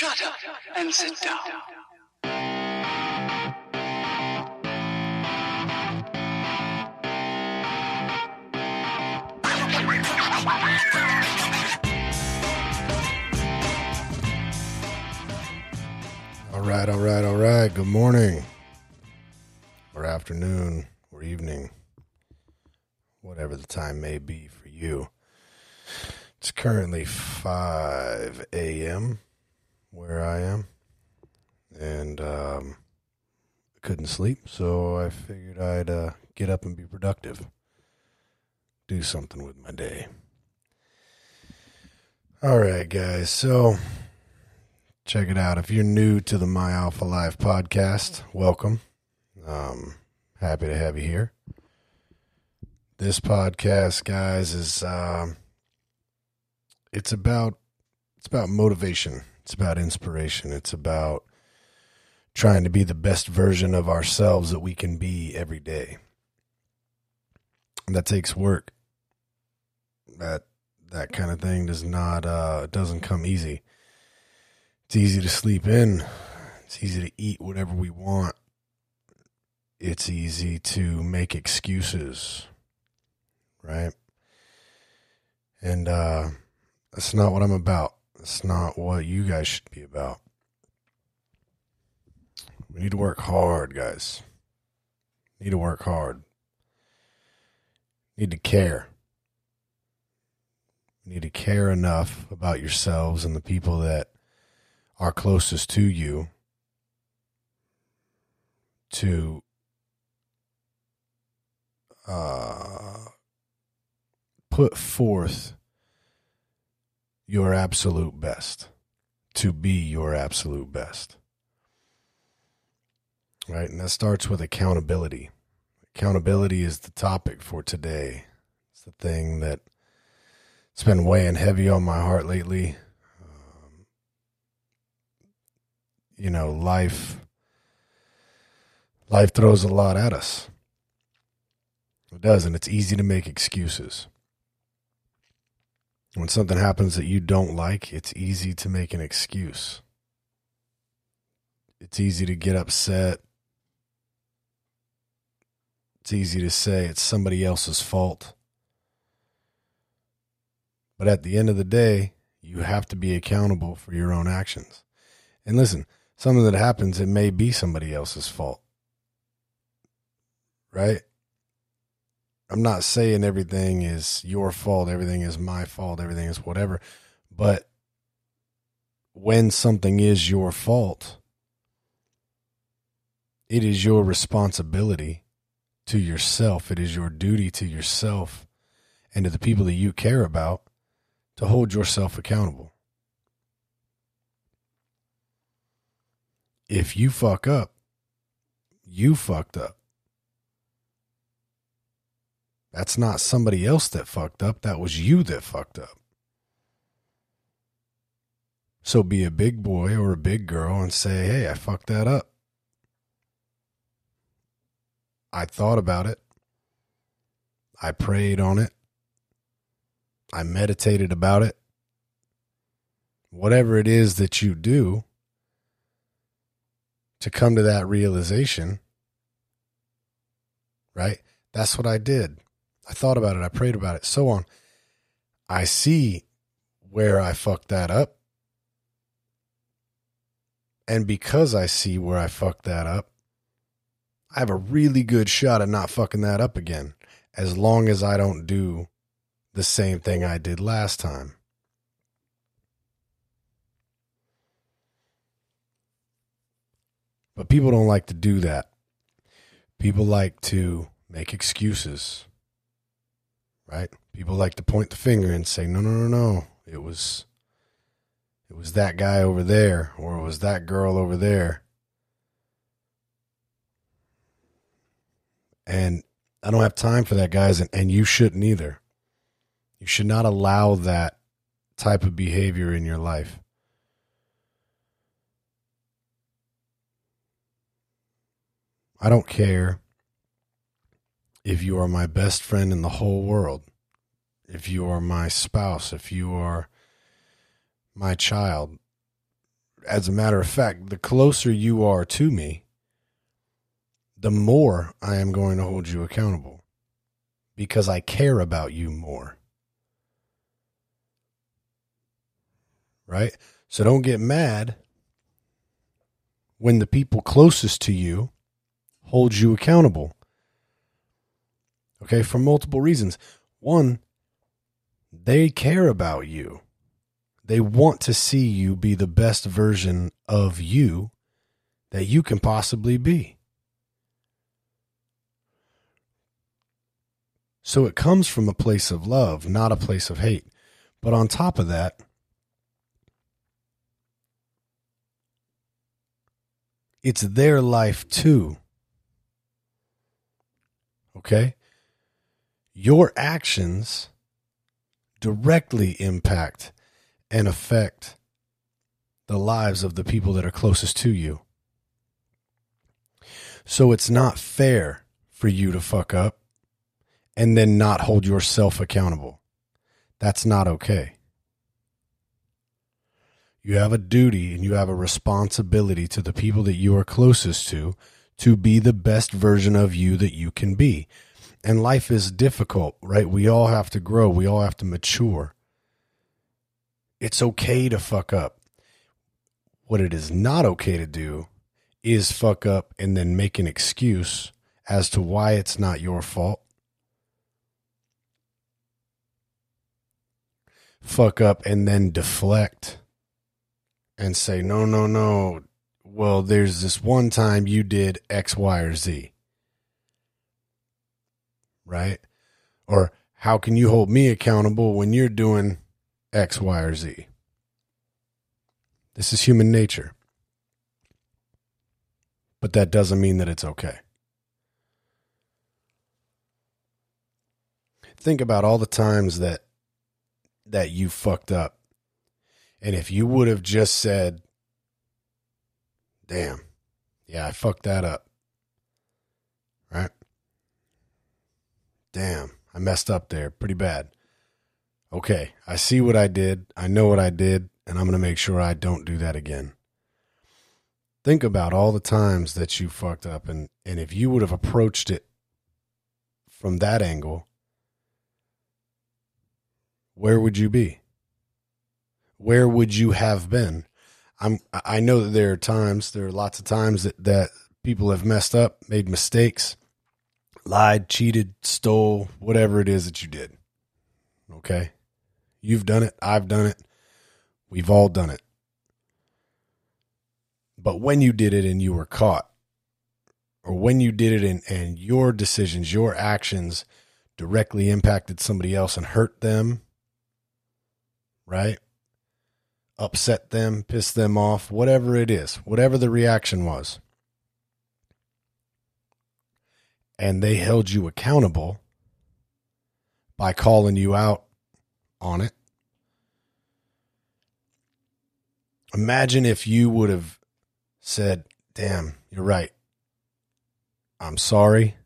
Shut up and sit down. All right, all right, all right. Good morning, or afternoon, or evening, whatever the time may be for you. It's currently 5 a.m. where I am, and um, couldn't sleep, so I figured I'd uh, get up and be productive, do something with my day. All right, guys, so check it out. If you're new to the My Alpha Life podcast, welcome. Um, happy to have you here. This podcast, guys, is um, it's about it's about motivation. It's about inspiration. It's about trying to be the best version of ourselves that we can be every day. That takes work. That that kind of thing does not uh, doesn't come easy. It's easy to sleep in. It's easy to eat whatever we want. It's easy to make excuses, right? And uh, that's not what I'm about. That's not what you guys should be about. We need to work hard, guys. Need to work hard. Need to care. Need to care enough about yourselves and the people that are closest to you to uh, put forth your absolute best, to be your absolute best. Right? And that starts with accountability. Accountability is the topic for today. It's the thing that it's been weighing heavy on my heart lately. Um, you know, life life throws a lot at us. It does, and it's easy to make excuses. When something happens that you don't like, it's easy to make an excuse. It's easy to get upset. It's easy to say it's somebody else's fault. But at the end of the day, you have to be accountable for your own actions. And listen, something that happens, it may be somebody else's fault. Right? I'm not saying everything is your fault, everything is my fault, everything is whatever. But when something is your fault, it is your responsibility to yourself. It is your duty to yourself and to the people that you care about to hold yourself accountable. if you fuck up, you fucked up. That's not somebody else that fucked up. That was you that fucked up. So be a big boy or a big girl and say, hey, I fucked that up. I thought about it. I prayed on it. I meditated about it. Whatever it is that you do, to come to that realization, right? That's what I did. I thought about it. I prayed about it, so on. I see where I fucked that up. And because I see where I fucked that up, I have a really good shot at not fucking that up again, as long as I don't do the same thing I did last time. But people don't like to do that. People like to make excuses, right? People like to point the finger and say, "No, no, no, no. It was it was that guy over there or it was that girl over there." And I don't have time for that, guys, and, and you shouldn't either. You should not allow that type of behavior in your life. I don't care if you are my best friend in the whole world, if you are my spouse, if you are my child, as a matter of fact, the closer you are to me, the more I am going to hold you accountable because I care about you more. Right? So don't get mad when the people closest to you hold you accountable. Okay, for multiple reasons. One, they care about you. They want to see you be the best version of you that you can possibly be. So it comes from a place of love, not a place of hate. But on top of that, it's their life too. Okay? Your actions directly impact and affect the lives of the people that are closest to you. So it's not fair for you to fuck up and then not hold yourself accountable. That's not okay. You have a duty and you have a responsibility to the people that you are closest to to be the best version of you that you can be. And life is difficult, right? We all have to grow, we all have to mature. It's okay to fuck up. What it is not okay to do is fuck up and then make an excuse as to why it's not your fault. Fuck up and then deflect and say, no, no, no. Well, there's this one time you did X, Y, or Z. Right? Or how can you hold me accountable when you're doing X, Y, or Z. This is human nature. But that doesn't mean that it's okay. Think about all the times that that you fucked up. And if you would have just said, damn, yeah, I fucked that up. Right? Damn, I messed up there pretty bad okay, I see what I did. I know what I did, and I'm going to make sure I don't do that again. Think about all the times that you fucked up, and, and if you would have approached it from that angle, where would you be? Where would you have been? I'm, I know that there are times, there are lots of times that, that people have messed up, made mistakes, lied, cheated, stole, whatever it is that you did. Okay. You've done it. I've done it. We've all done it. But when you did it and you were caught, or when you did it and, and your decisions, your actions directly impacted somebody else and hurt them, right? Upset them, pissed them off, whatever it is, whatever the reaction was. And they held you accountable by calling you out on it. Imagine if you would have said, Damn, you're right. I'm sorry.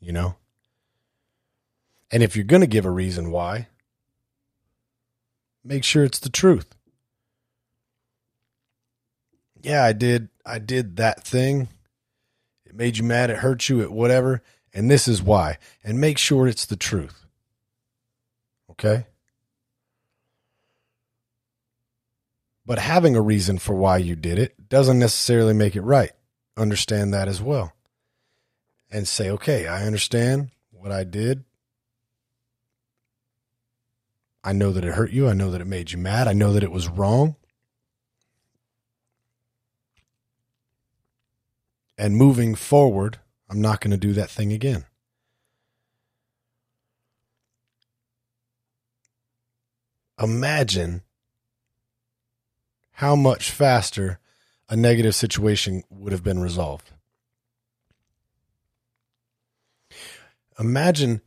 You know? And if you're going to give a reason why, make sure it's the truth. Yeah, I did. I did that thing. It made you mad. It hurt you. It whatever. And this is why. And make sure it's the truth. Okay? But having a reason for why you did it doesn't necessarily make it right. Understand that as well. And say, okay, I understand what I did. I know that it hurt you. I know that it made you mad. I know that it was wrong. And moving forward, I'm not going to do that thing again. imagine how much faster a negative situation would have been resolved. Imagine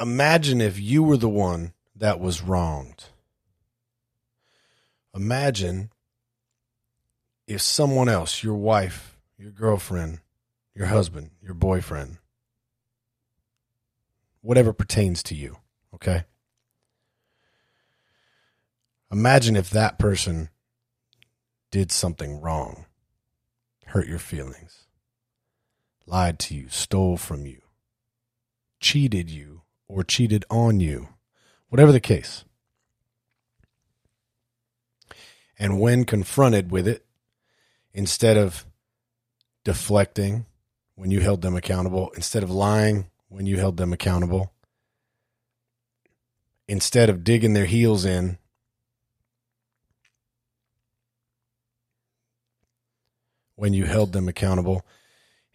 imagine if you were the one that was wronged. Imagine if someone else, your wife, your girlfriend, your husband, your boyfriend, whatever pertains to you. Okay. Imagine if that person did something wrong, hurt your feelings, lied to you, stole from you, cheated you, or cheated on you, whatever the case. And when confronted with it, instead of deflecting when you held them accountable, instead of lying when you held them accountable, instead of digging their heels in when you held them accountable,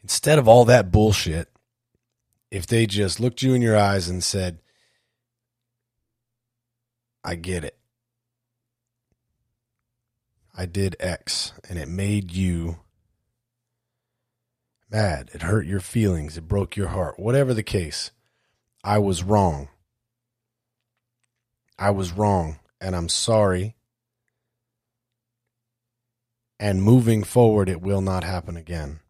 instead of all that bullshit, if they just looked you in your eyes and said, I get it. I did X and it made you mad. It hurt your feelings. It broke your heart. Whatever the case, I was wrong. I was wrong and I'm sorry. And moving forward, it will not happen again.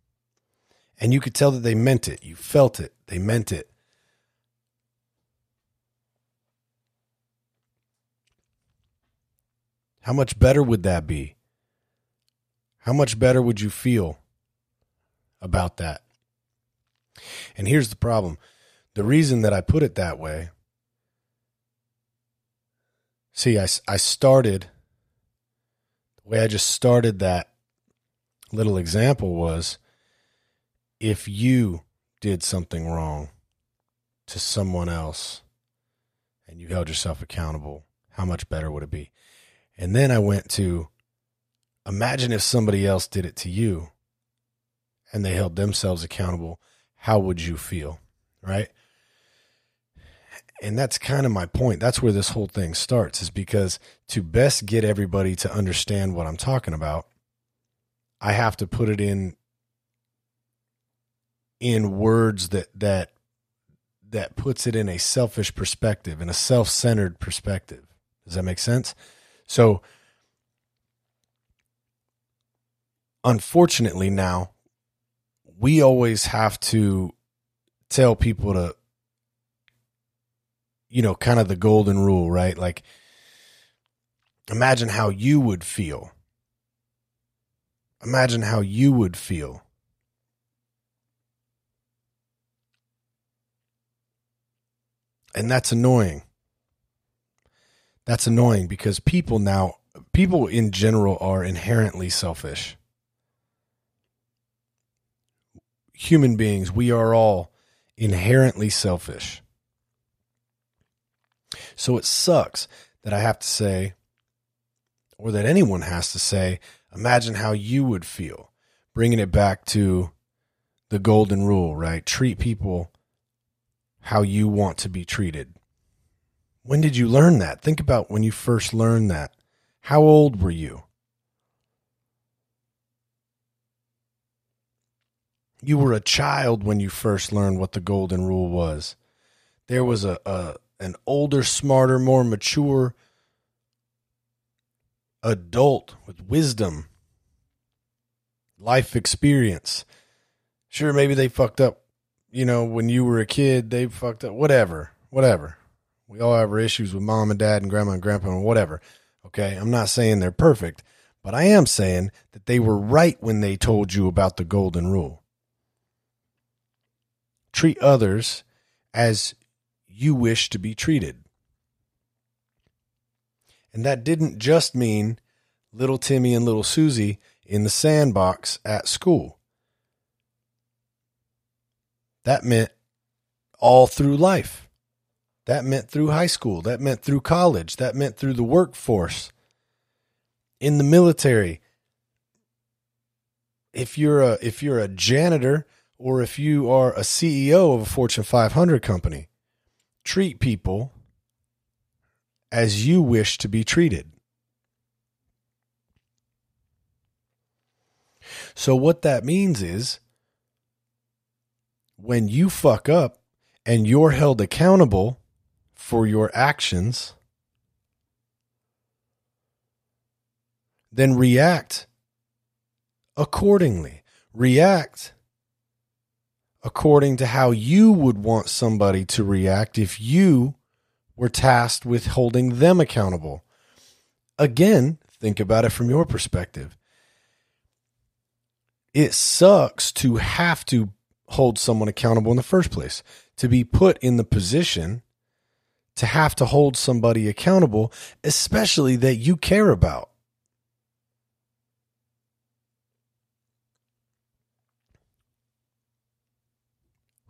And you could tell that they meant it. You felt it. They meant it. How much better would that be? How much better would you feel about that? And here's the problem the reason that I put it that way see, I, I started, the way I just started that little example was if you did something wrong to someone else and you held yourself accountable, how much better would it be? And then I went to imagine if somebody else did it to you and they held themselves accountable, how would you feel? Right. And that's kind of my point. That's where this whole thing starts, is because to best get everybody to understand what I'm talking about, I have to put it in in words that that that puts it in a selfish perspective, in a self-centered perspective. Does that make sense? So unfortunately now we always have to tell people to you know kind of the golden rule right? Like imagine how you would feel. Imagine how you would feel. And that's annoying. That's annoying because people now people in general are inherently selfish human beings, we are all inherently selfish. So it sucks that I have to say, or that anyone has to say, imagine how you would feel. Bringing it back to the golden rule, right? Treat people how you want to be treated. When did you learn that? Think about when you first learned that. How old were you? You were a child when you first learned what the golden rule was. There was a, a an older, smarter, more mature adult with wisdom, life experience. Sure, maybe they fucked up, you know, when you were a kid, they fucked up, whatever, whatever. We all have our issues with mom and dad and grandma and grandpa and whatever. Okay. I'm not saying they're perfect, but I am saying that they were right when they told you about the golden rule treat others as you wish to be treated. And that didn't just mean little Timmy and little Susie in the sandbox at school. That meant all through life. That meant through high school. That meant through college. That meant through the workforce. In the military. If you're a if you're a janitor or if you are a CEO of a Fortune 500 company, treat people as you wish to be treated. So, what that means is when you fuck up and you're held accountable for your actions, then react accordingly. React according to how you would want somebody to react if you were tasked with holding them accountable. again, think about it from your perspective. It sucks to have to hold someone accountable in the first place, to be put in the position to have to hold somebody accountable, especially that you care about.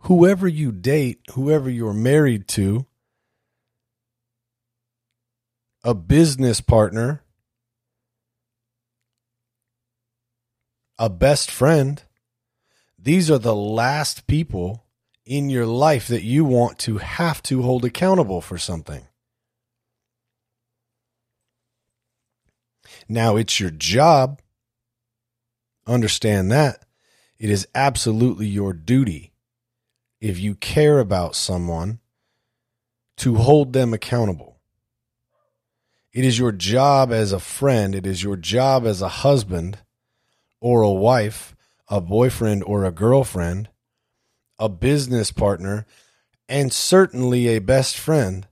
Whoever you date, whoever you're married to, a business partner, a best friend, these are the last people in your life that you want to have to hold accountable for something. Now it's your job. Understand that. It is absolutely your duty if you care about someone to hold them accountable. It is your job as a friend, it is your job as a husband or a wife, a boyfriend or a girlfriend a business partner, and certainly a best friend,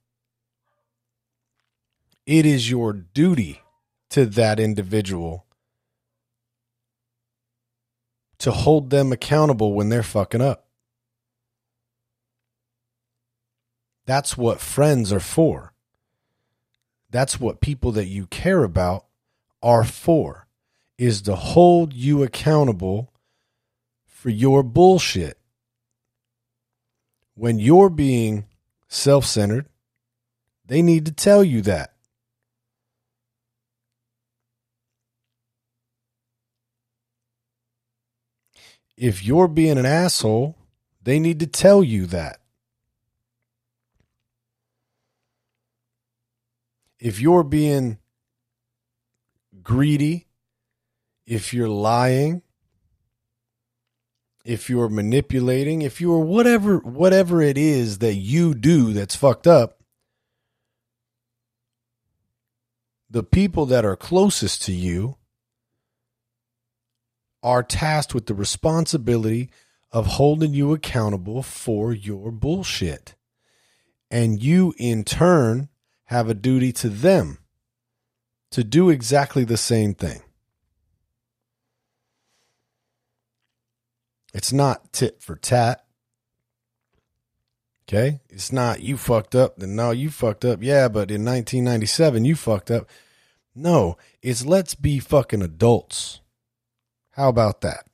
it is your duty to that individual to hold them accountable when they're fucking up. That's what friends are for. That's what people that you care about are for, is to hold you accountable for your bullshit when you're being self centered, they need to tell you that. If you're being an asshole, they need to tell you that. If you're being greedy, if you're lying, if you're manipulating, if you're whatever whatever it is that you do that's fucked up, the people that are closest to you are tasked with the responsibility of holding you accountable for your bullshit. And you in turn have a duty to them to do exactly the same thing. It's not tit for tat. Okay? It's not you fucked up, then no, you fucked up. Yeah, but in 1997, you fucked up. No, it's let's be fucking adults. How about that?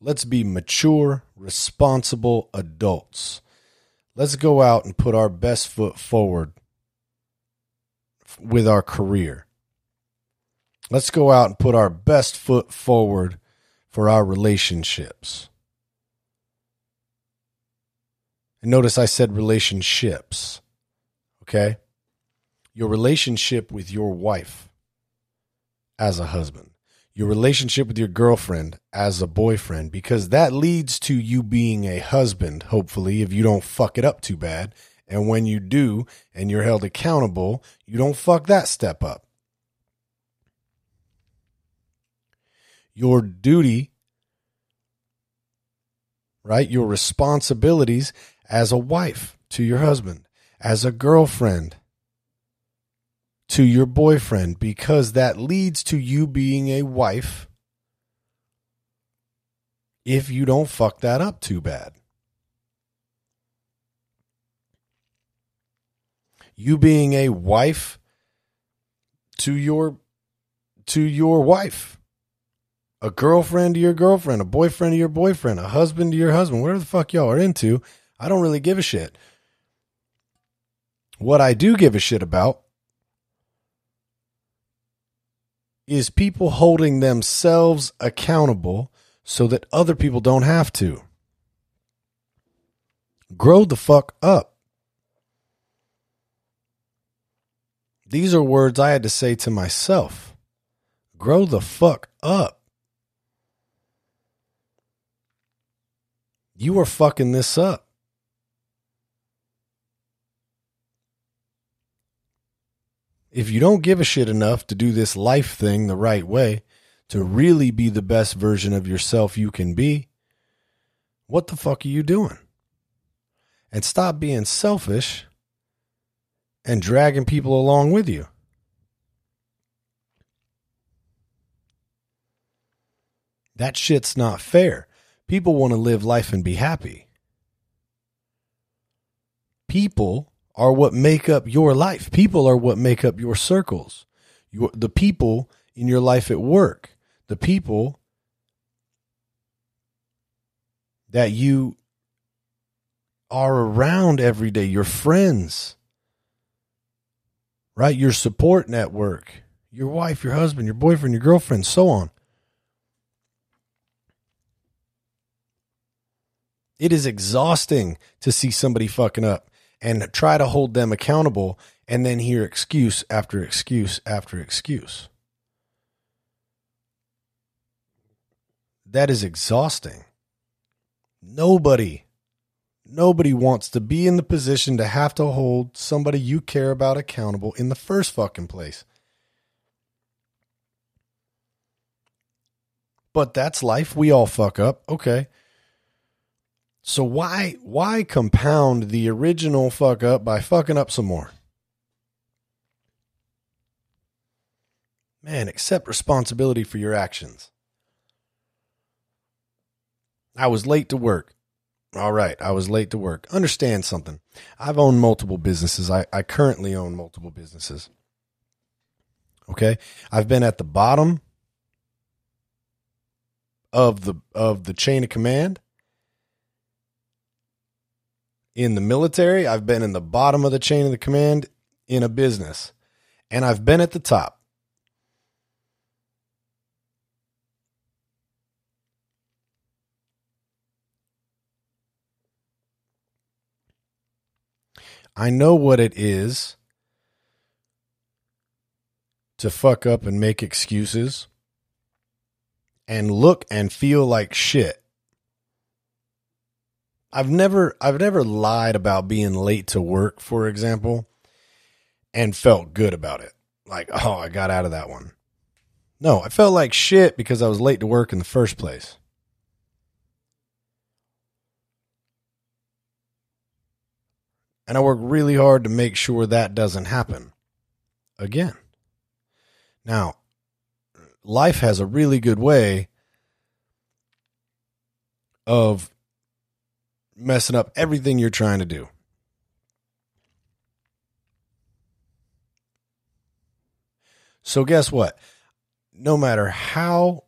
Let's be mature, responsible adults. Let's go out and put our best foot forward with our career. Let's go out and put our best foot forward for our relationships. And notice I said relationships. Okay? Your relationship with your wife as a husband, your relationship with your girlfriend as a boyfriend, because that leads to you being a husband, hopefully, if you don't fuck it up too bad. And when you do and you're held accountable, you don't fuck that step up. your duty, right? Your responsibilities as a wife to your husband, as a girlfriend to your boyfriend, because that leads to you being a wife if you don't fuck that up too bad. You being a wife to your to your wife a girlfriend to your girlfriend, a boyfriend to your boyfriend, a husband to your husband, whatever the fuck y'all are into, I don't really give a shit. What I do give a shit about is people holding themselves accountable so that other people don't have to. Grow the fuck up. These are words I had to say to myself. Grow the fuck up. You are fucking this up. If you don't give a shit enough to do this life thing the right way, to really be the best version of yourself you can be, what the fuck are you doing? And stop being selfish and dragging people along with you. That shit's not fair. People want to live life and be happy. People are what make up your life. People are what make up your circles. Your, the people in your life at work, the people that you are around every day, your friends, right? Your support network, your wife, your husband, your boyfriend, your girlfriend, so on. It is exhausting to see somebody fucking up and try to hold them accountable and then hear excuse after excuse after excuse. That is exhausting. Nobody, nobody wants to be in the position to have to hold somebody you care about accountable in the first fucking place. But that's life. We all fuck up. Okay. So why why compound the original fuck up by fucking up some more? Man, accept responsibility for your actions. I was late to work. All right, I was late to work. Understand something. I've owned multiple businesses. I, I currently own multiple businesses. Okay. I've been at the bottom of the of the chain of command in the military, I've been in the bottom of the chain of the command in a business, and I've been at the top. I know what it is to fuck up and make excuses and look and feel like shit I've never I've never lied about being late to work, for example, and felt good about it. Like, oh, I got out of that one. No, I felt like shit because I was late to work in the first place. And I work really hard to make sure that doesn't happen again. Now, life has a really good way of messing up everything you're trying to do. So, guess what? No matter how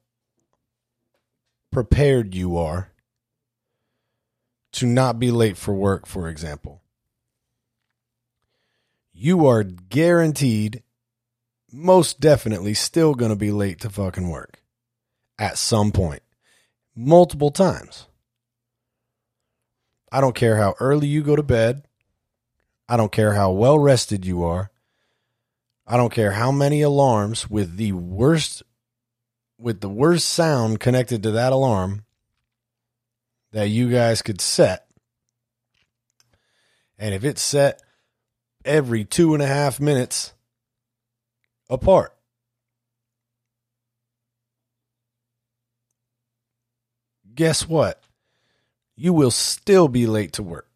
prepared you are to not be late for work, for example, you are guaranteed, most definitely, still going to be late to fucking work at some point, multiple times. I don't care how early you go to bed. I don't care how well rested you are. I don't care how many alarms with the worst with the worst sound connected to that alarm that you guys could set. And if it's set every two and a half minutes apart, guess what? You will still be late to work.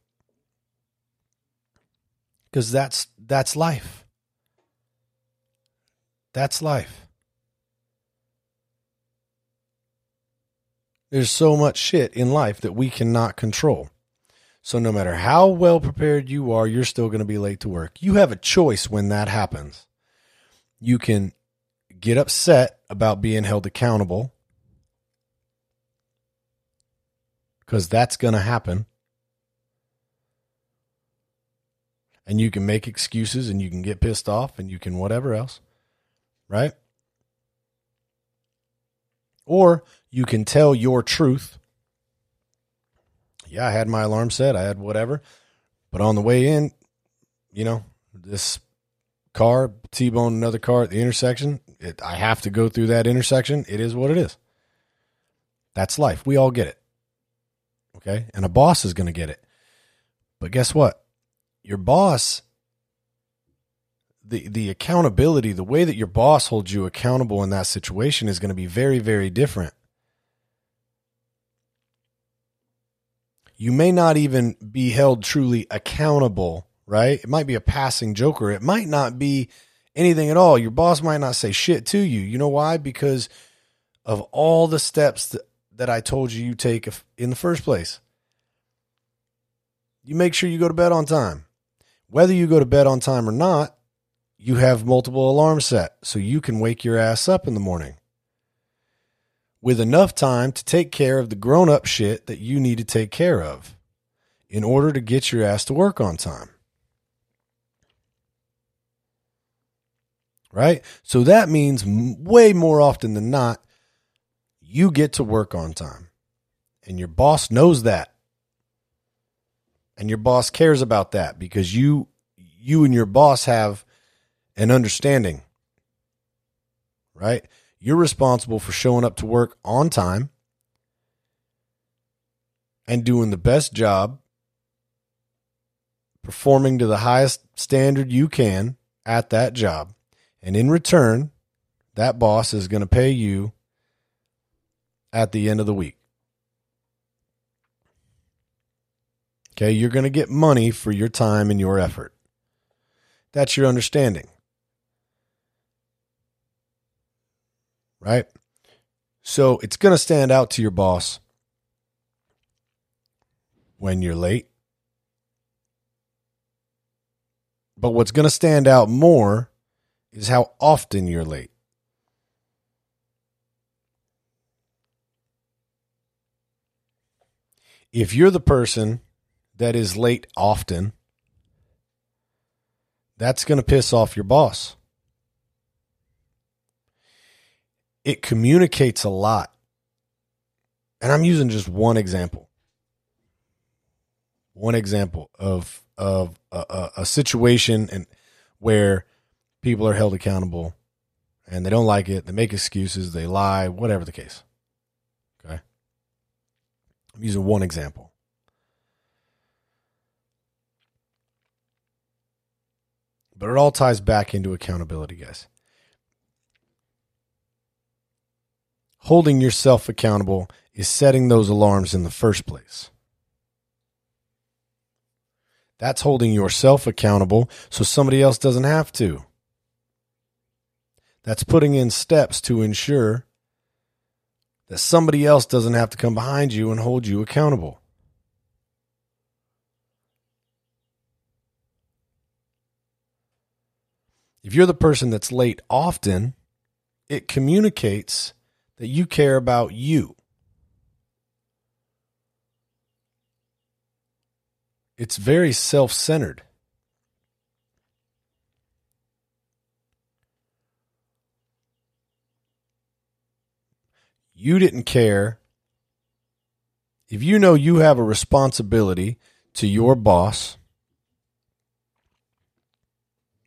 Cuz that's that's life. That's life. There's so much shit in life that we cannot control. So no matter how well prepared you are, you're still going to be late to work. You have a choice when that happens. You can get upset about being held accountable because that's going to happen. And you can make excuses and you can get pissed off and you can whatever else, right? Or you can tell your truth. Yeah, I had my alarm set, I had whatever. But on the way in, you know, this car T-bone another car at the intersection. It, I have to go through that intersection. It is what it is. That's life. We all get it. Okay. And a boss is going to get it. But guess what? Your boss, the, the accountability, the way that your boss holds you accountable in that situation is going to be very, very different. You may not even be held truly accountable, right? It might be a passing joker. It might not be anything at all. Your boss might not say shit to you. You know why? Because of all the steps that, I told you you take in the first place. You make sure you go to bed on time. Whether you go to bed on time or not, you have multiple alarms set so you can wake your ass up in the morning with enough time to take care of the grown up shit that you need to take care of in order to get your ass to work on time. Right? So that means way more often than not, you get to work on time. And your boss knows that. And your boss cares about that because you you and your boss have an understanding. Right? You're responsible for showing up to work on time and doing the best job, performing to the highest standard you can at that job. And in return, that boss is going to pay you at the end of the week. Okay, you're going to get money for your time and your effort. That's your understanding. right? So it's going to stand out to your boss when you're late. But what's going to stand out more is how often you're late. If you're the person that is late often, that's going to piss off your boss. it communicates a lot. And I'm using just one example. One example of of a, a, situation and where people are held accountable and they don't like it, they make excuses, they lie, whatever the case. I'm using one example. But it all ties back into accountability, guys. holding yourself accountable is setting those alarms in the first place. That's holding yourself accountable so somebody else doesn't have to. That's putting in steps to ensure that somebody else doesn't have to come behind you and hold you accountable. If you're the person that's late often, it communicates that you care about you. It's very self centered. You didn't care. If you know you have a responsibility to your boss,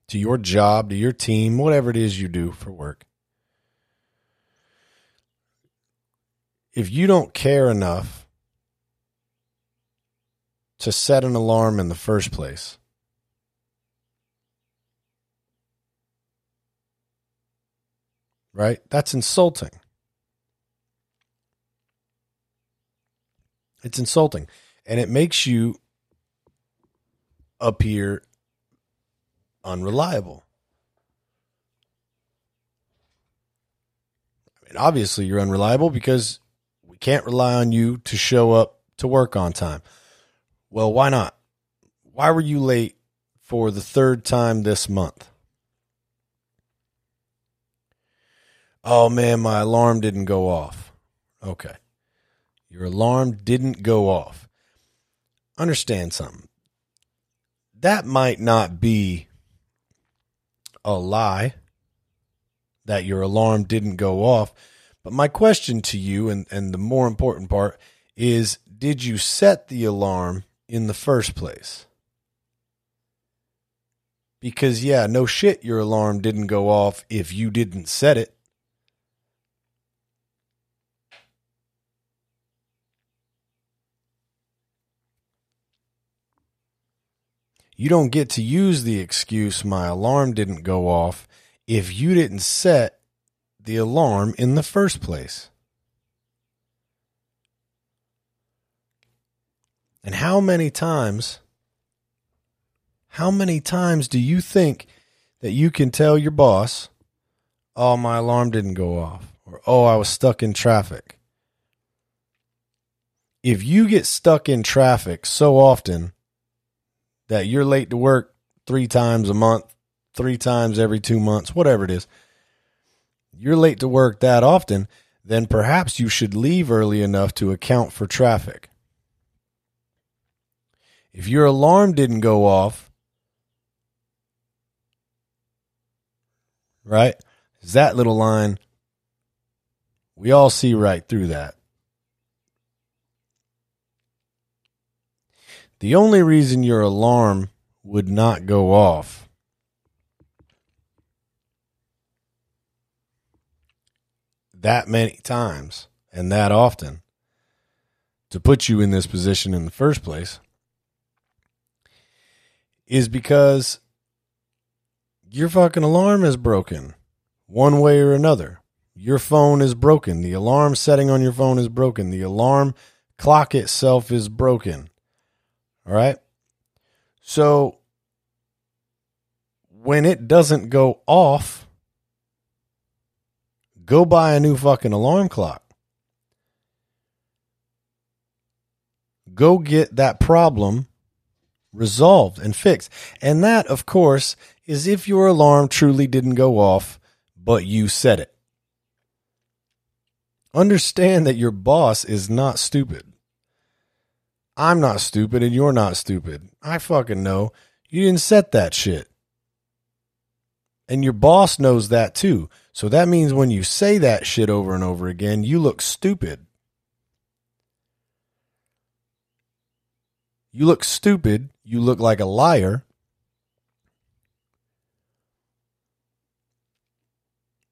to your job, to your team, whatever it is you do for work, if you don't care enough to set an alarm in the first place, right? That's insulting. It's insulting. And it makes you appear unreliable. I mean, obviously, you're unreliable because we can't rely on you to show up to work on time. Well, why not? Why were you late for the third time this month? Oh man, my alarm didn't go off. Okay. Your alarm didn't go off. Understand something. That might not be a lie that your alarm didn't go off but my question to you, and, and the more important part, is did you set the alarm in the first place? Because, yeah, no shit, your alarm didn't go off if you didn't set it. You don't get to use the excuse, my alarm didn't go off, if you didn't set the alarm in the first place? And how many times, How many times do you think that you can tell your boss, oh, my alarm didn't go off, or oh, I was stuck in traffic? If you get stuck in traffic so often that you're late to work three times a month, three times every two months, whatever it is, you're late to work that often, then perhaps you should leave early enough to account for traffic. If your alarm didn't go off, right? Is that little line, we all see right through that. The only reason your alarm would not go off that many times and that often to put you in this position in the first place is because your fucking alarm is broken one way or another. Your phone is broken. The alarm setting on your phone is broken. The alarm clock itself is broken. All right. So when it doesn't go off, go buy a new fucking alarm clock. Go get that problem resolved and fixed. And that, of course, is if your alarm truly didn't go off, but you set it. Understand that your boss is not stupid. I'm not stupid and you're not stupid. I fucking know. You didn't set that shit. And your boss knows that too. So that means when you say that shit over and over again, you look stupid. You look stupid. You look like a liar.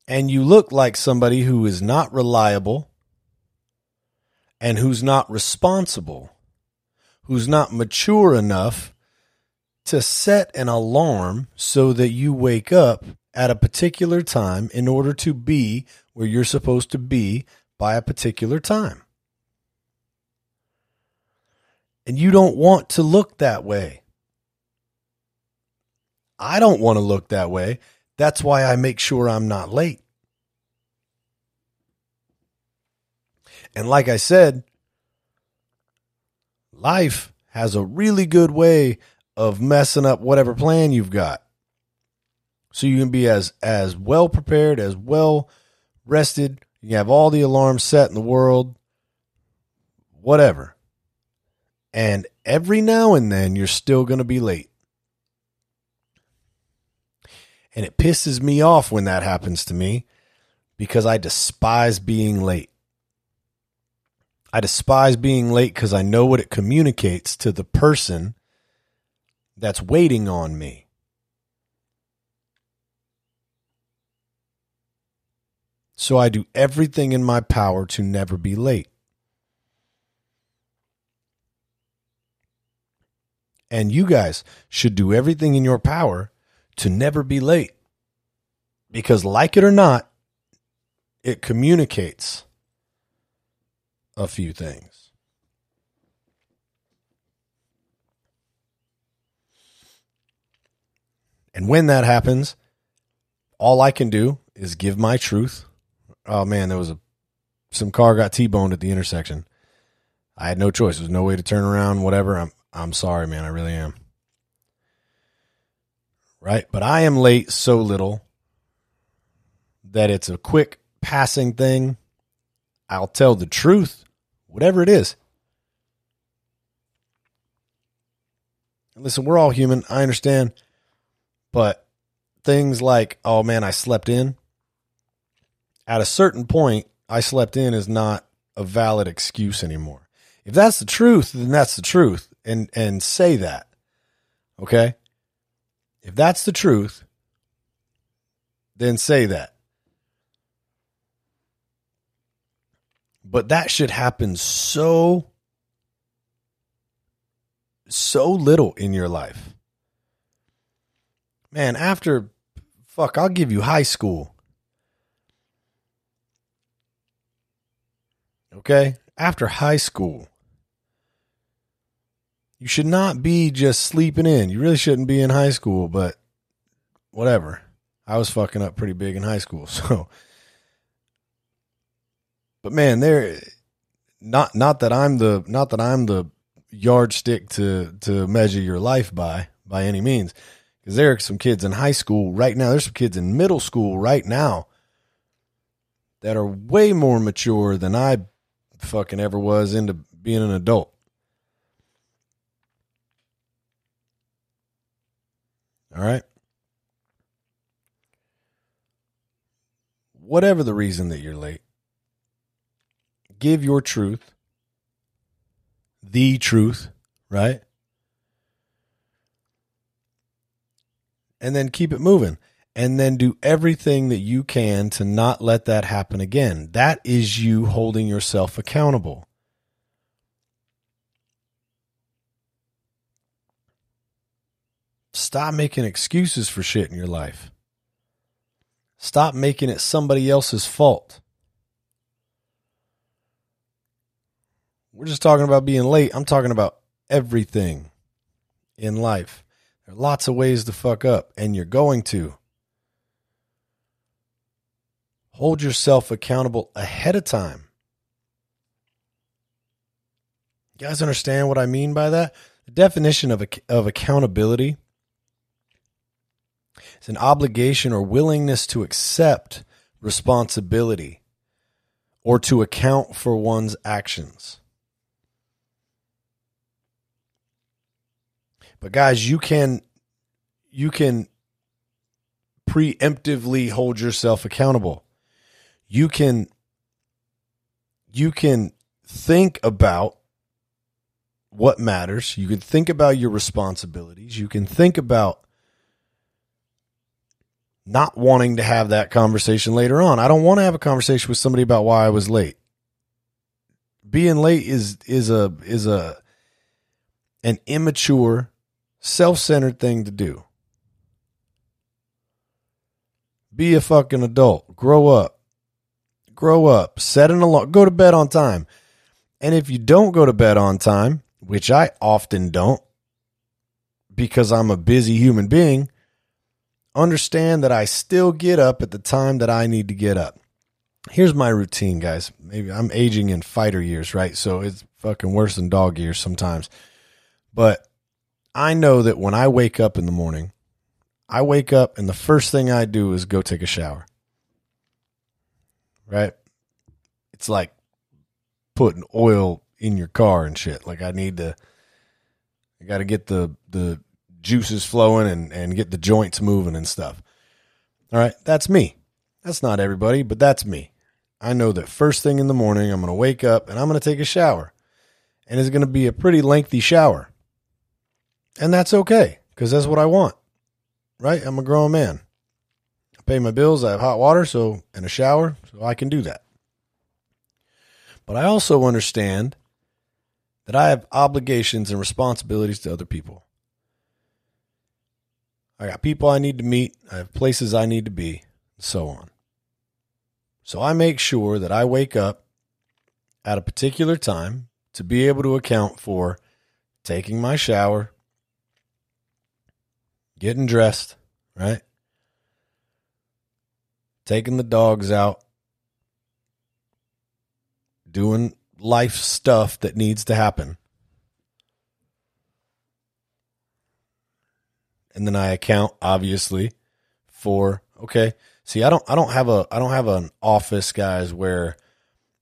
And you look like somebody who is not reliable and who's not responsible, who's not mature enough to set an alarm so that you wake up at a particular time in order to be where you're supposed to be by a particular time. And you don't want to look that way. I don't want to look that way. That's why I make sure I'm not late. And like I said, life has a really good way of messing up whatever plan you've got. So you can be as as well prepared, as well rested. You have all the alarms set in the world, whatever. And every now and then you're still going to be late. And it pisses me off when that happens to me because I despise being late. I despise being late because I know what it communicates to the person that's waiting on me. So I do everything in my power to never be late. And you guys should do everything in your power to never be late. Because, like it or not, it communicates a few things. And when that happens, all I can do is give my truth. Oh man, there was a some car got T-boned at the intersection. I had no choice. There's no way to turn around, whatever. I'm I'm sorry, man. I really am. Right? But I am late so little that it's a quick passing thing. I'll tell the truth, whatever it is. Listen, we're all human. I understand. But things like, oh man, I slept in. At a certain point, I slept in is not a valid excuse anymore. If that's the truth, then that's the truth. And and say that. Okay? If that's the truth, then say that. But that should happen so so little in your life man, after fuck, I'll give you high school. Okay? After high school, You should not be just sleeping in. You really shouldn't be in high school, but whatever. I was fucking up pretty big in high school, so but man, there not not that I'm the not that I'm the yardstick to to measure your life by by any means. Because there are some kids in high school right now there's some kids in middle school right now that are way more mature than I fucking ever was into being an adult. All right? Whatever the reason that you're late give your truth, the truth, right? And then keep it moving. And then do everything that you can to not let that happen again. That is you holding yourself accountable. Stop making excuses for shit in your life. Stop making it somebody else's fault. We're just talking about being late. I'm talking about everything in life. There are lots of ways to fuck up, and you're going to. Hold yourself accountable ahead of time. You guys understand what I mean by that? The definition of, of accountability is an obligation or willingness to accept responsibility or to account for one's actions. But guys, you can you can preemptively hold yourself accountable. You can you can think about what matters. You can think about your responsibilities. You can think about not wanting to have that conversation later on. I don't want to have a conversation with somebody about why I was late. Being late is is a is a an immature self centered thing to do. Be a fucking adult. Grow up. Grow up. Set an alarm. Go to bed on time. And if you don't go to bed on time, which I often don't because I'm a busy human being, understand that I still get up at the time that I need to get up. Here's my routine, guys. Maybe I'm aging in fighter years, right? So it's fucking worse than dog years sometimes. But I know that when I wake up in the morning, I wake up and the first thing I do is go take a shower. Right? It's like putting oil in your car and shit. Like I need to I got to get the the juices flowing and and get the joints moving and stuff. All right, that's me. That's not everybody, but that's me. I know that first thing in the morning I'm going to wake up and I'm going to take a shower. And it's going to be a pretty lengthy shower. And that's okay because that's what I want, right? I'm a grown man. I pay my bills. I have hot water, so and a shower, so I can do that. But I also understand that I have obligations and responsibilities to other people. I got people I need to meet, I have places I need to be, and so on. So I make sure that I wake up at a particular time to be able to account for taking my shower, getting dressed, right? Taking the dogs out, doing life stuff that needs to happen. And then I account obviously for okay. See, I don't I don't have a I don't have an office guys where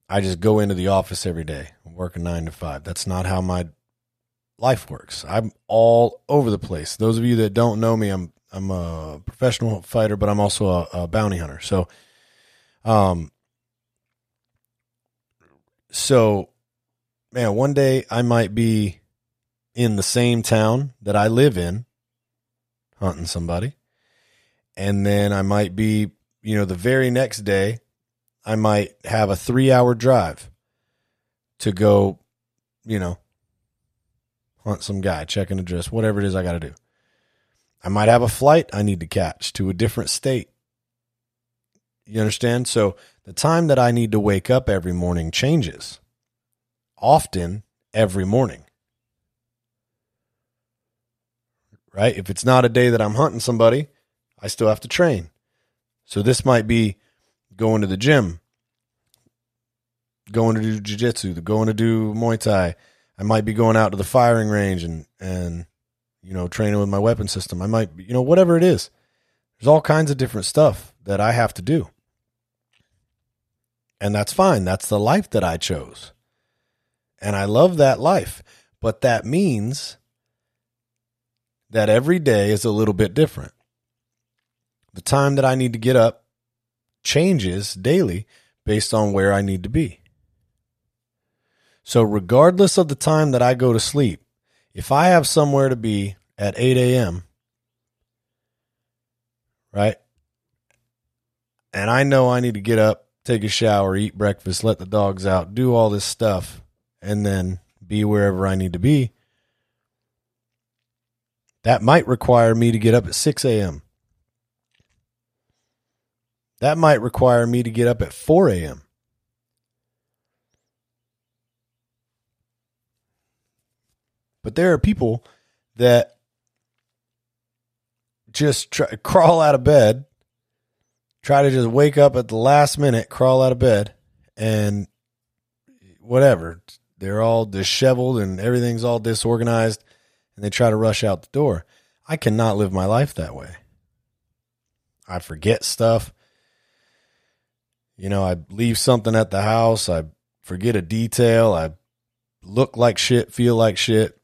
I just go into the office every day and work a 9 to 5. That's not how my life works. I'm all over the place. Those of you that don't know me, I'm I'm a professional fighter, but I'm also a, a bounty hunter. So, um, so, man, one day I might be in the same town that I live in, hunting somebody, and then I might be, you know, the very next day, I might have a three hour drive to go, you know, hunt some guy, check an address, whatever it is I got to do. I might have a flight I need to catch to a different state. You understand? So the time that I need to wake up every morning changes, often every morning. right? If it's not a day that I'm hunting somebody, I still have to train. So this might be going to the gym, going to do jujitsu, going to do Muay Thai. I might be going out to the firing range and and you know training with my weapon system. I might, you know, whatever it is. There's all kinds of different stuff that I have to do. And that's fine. That's the life that I chose. And I love that life. But that means that every day is a little bit different. The time that I need to get up changes daily based on where I need to be. So, regardless of the time that I go to sleep, if I have somewhere to be at 8 a.m., right? And I know I need to get up, take a shower, eat breakfast, let the dogs out, do all this stuff, and then be wherever I need to be. That might require me to get up at 6 a.m. That might require me to get up at 4 a.m. But there are people that just try, crawl out of bed, try to just wake up at the last minute, crawl out of bed, and whatever. They're all disheveled and everything's all disorganized, and they try to rush out the door. I cannot live my life that way. I forget stuff. You know, I leave something at the house. I forget a detail. I look like shit, feel like shit.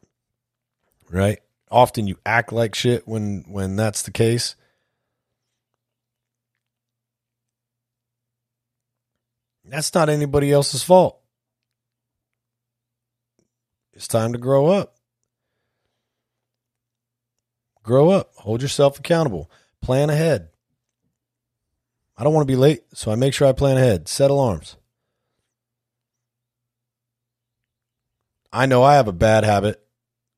Right? Often you act like shit when when that's the case. That's not anybody else's fault. It's time to grow up. Grow up. Hold yourself accountable. Plan ahead. I don't want to be late, so I make sure I plan ahead. Set alarms. I know I have a bad habit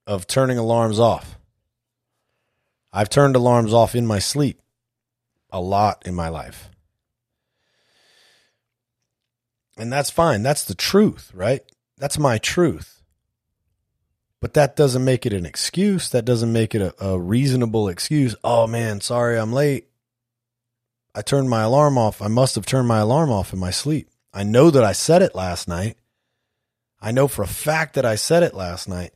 of turning alarms off. I've turned alarms off in my sleep a lot in my life. And that's fine. That's the truth, right? That's my truth. But that doesn't make it an excuse. That doesn't make it a, a reasonable excuse. Oh man, sorry I'm late. I turned my alarm off. I must have turned my alarm off in my sleep. I know that I said it last night. I know for a fact that I said it last night.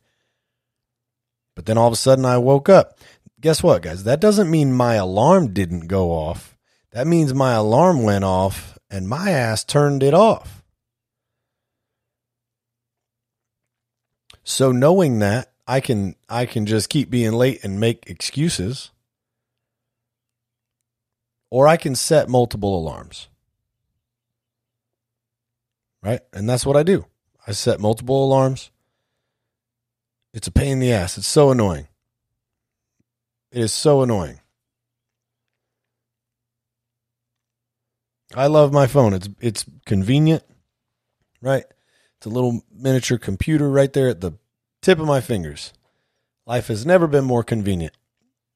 But then all of a sudden I woke up. Guess what, guys? That doesn't mean my alarm didn't go off. That means my alarm went off and my ass turned it off. So knowing that, I can I can just keep being late and make excuses. Or I can set multiple alarms. Right? And that's what I do. I set multiple alarms. It's a pain in the ass. It's so annoying. It is so annoying. I love my phone. It's it's convenient, right? It's a little miniature computer right there at the tip of my fingers. Life has never been more convenient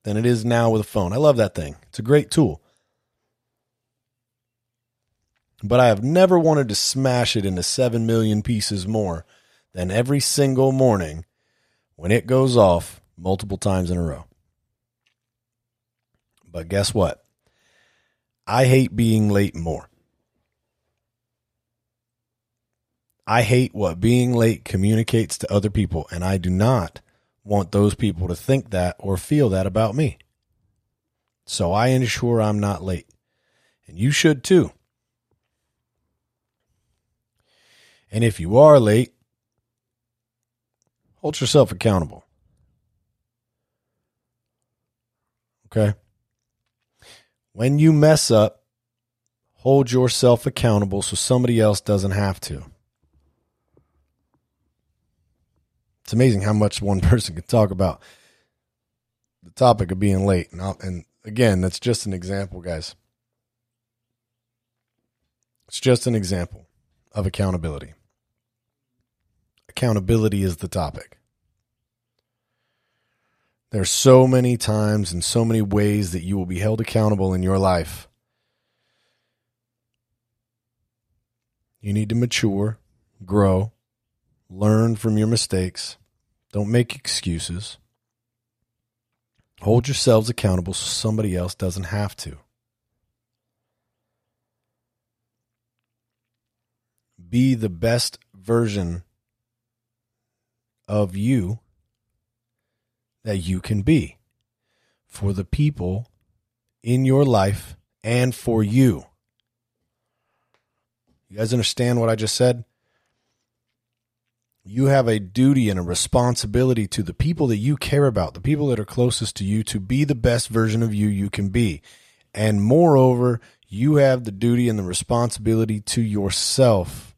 than it is now with a phone. I love that thing. It's a great tool. But I have never wanted to smash it into 7 million pieces more than every single morning when it goes off multiple times in a row. But guess what? I hate being late more. I hate what being late communicates to other people, and I do not want those people to think that or feel that about me. So I ensure I'm not late. And you should too. And if you are late, hold yourself accountable. Okay? When you mess up, hold yourself accountable so somebody else doesn't have to. It's amazing how much one person can talk about the topic of being late. And, and again, that's just an example, guys. It's just an example of accountability. Accountability is the topic. There's so many times and so many ways that you will be held accountable in your life. You need to mature, grow, learn from your mistakes. Don't make excuses. Hold yourselves accountable so somebody else doesn't have to. Be the best version of you that you can be for the people in your life and for you. You guys understand what I just said? You have a duty and a responsibility to the people that you care about, the people that are closest to you, to be the best version of you you can be. And moreover, you have the duty and the responsibility to yourself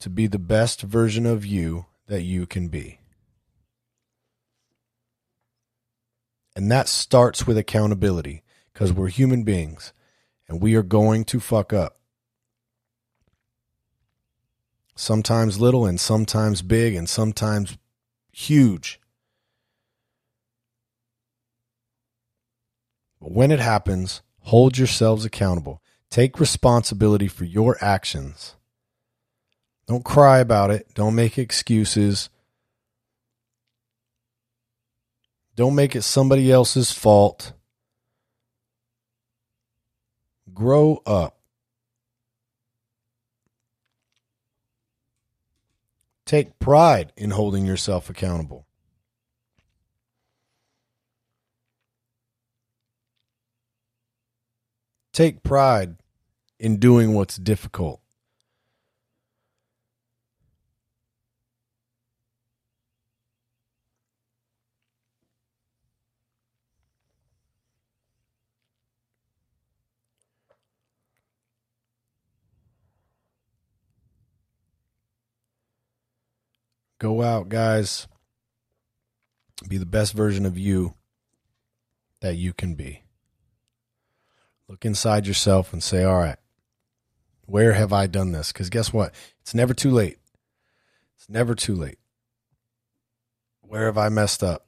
to be the best version of you that you can be. And that starts with accountability because we're human beings and we are going to fuck up. Sometimes little and sometimes big and sometimes huge. But when it happens, hold yourselves accountable. Take responsibility for your actions. Don't cry about it. Don't make excuses. Don't make it somebody else's fault. Grow up. Take pride in holding yourself accountable. Take pride in doing what's difficult. Go out, guys. Be the best version of you that you can be. Look inside yourself and say, all right, where have I done this? Because guess what? It's never too late. It's never too late. Where have I messed up?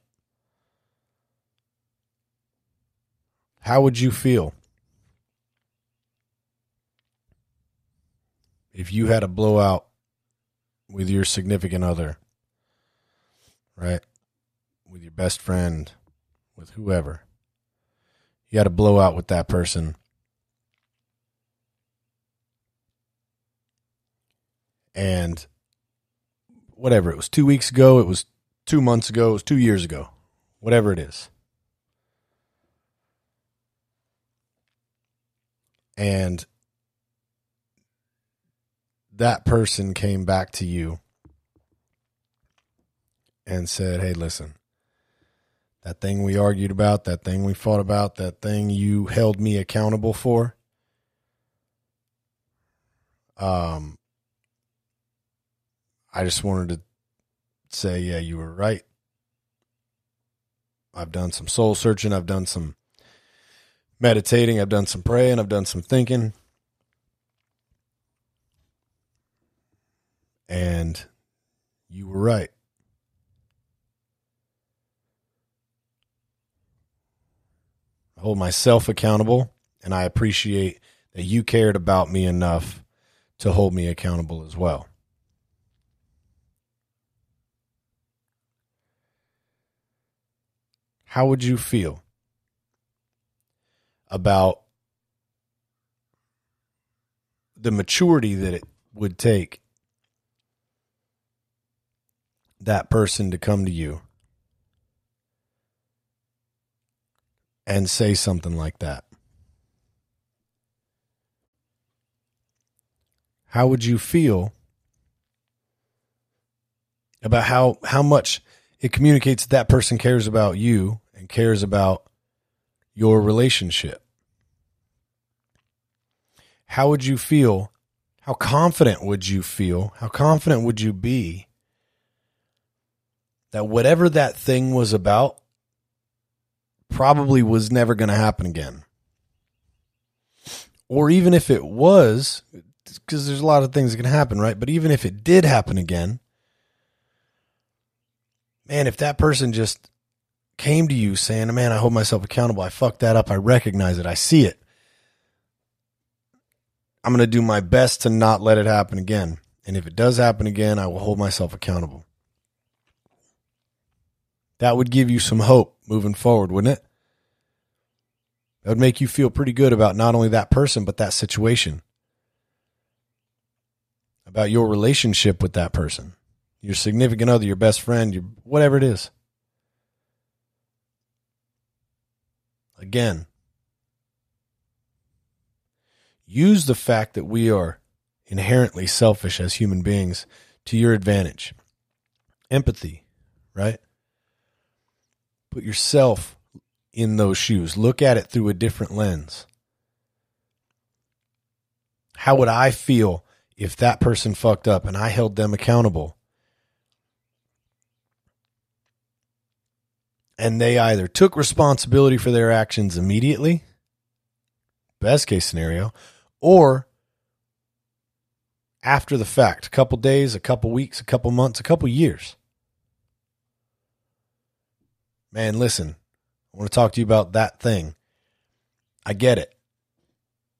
How would you feel if you had a blowout with your significant other right? With your best friend, with whoever. You got to blow out with that person. And whatever, it was two weeks ago, it was two months ago, it was two years ago, whatever it is. And that person came back to you and said, hey, listen, that thing we argued about, that thing we fought about, that thing you held me accountable for, um, I just wanted to say, yeah, you were right. I've done some soul searching. I've done some meditating. I've done some praying. I've done some thinking. And you were right. Hold myself accountable, and I appreciate that you cared about me enough to hold me accountable as well. How would you feel about the maturity that it would take that person to come to you and say something like that? How would you feel about how how much it communicates that, person cares about you and cares about your relationship? How would you feel? How confident would you feel? How confident would you be that whatever that thing was about probably was never going to happen again. Or even if it was, because there's a lot of things that can happen, right? But even if it did happen again, man, if that person just came to you saying, man, I hold myself accountable, I fucked that up, I recognize it, I see it. I'm going to do my best to not let it happen again. And if it does happen again, I will hold myself accountable. That would give you some hope moving forward, wouldn't it? That would make you feel pretty good about not only that person, but that situation, about your relationship with that person, your significant other, your best friend, your whatever it is. Again, use the fact that we are inherently selfish as human beings to your advantage. Empathy, right? Put yourself in those shoes. Look at it through a different lens. How would I feel if that person fucked up and I held them accountable? And they either took responsibility for their actions immediately, best case scenario, or after the fact, a couple days, a couple weeks, a couple months, a couple years. Man, listen, I want to talk to you about that thing. I get it.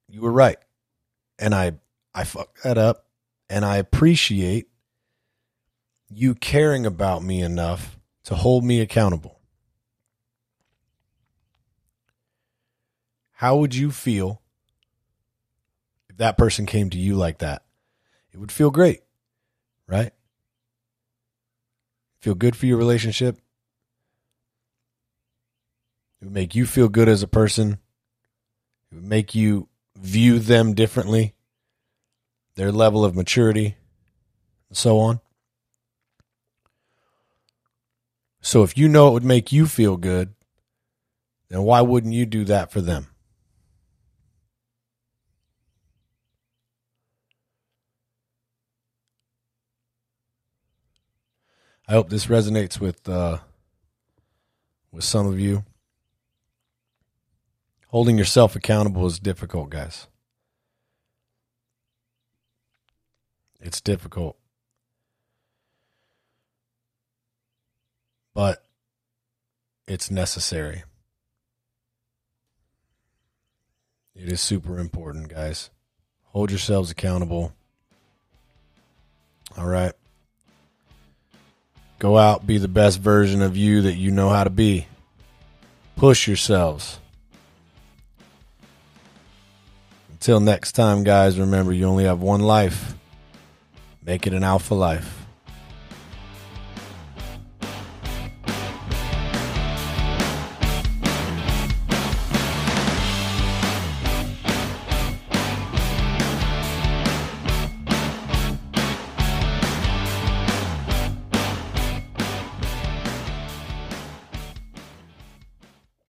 You were right. And I I fucked that up and I appreciate you caring about me enough to hold me accountable. How would you feel if that person came to you like that? It would feel great, right? Feel good for your relationship. It would make you feel good as a person. It would make you view them differently, their level of maturity, and so on. So if you know it would make you feel good, then why wouldn't you do that for them? I hope this resonates with uh, with some of you. Holding yourself accountable is difficult, guys. It's difficult. But it's necessary. It is super important, guys. Hold yourselves accountable. All right. Go out, be the best version of you that you know how to be. Push yourselves. Until next time, guys, remember you only have one life. Make it an alpha life.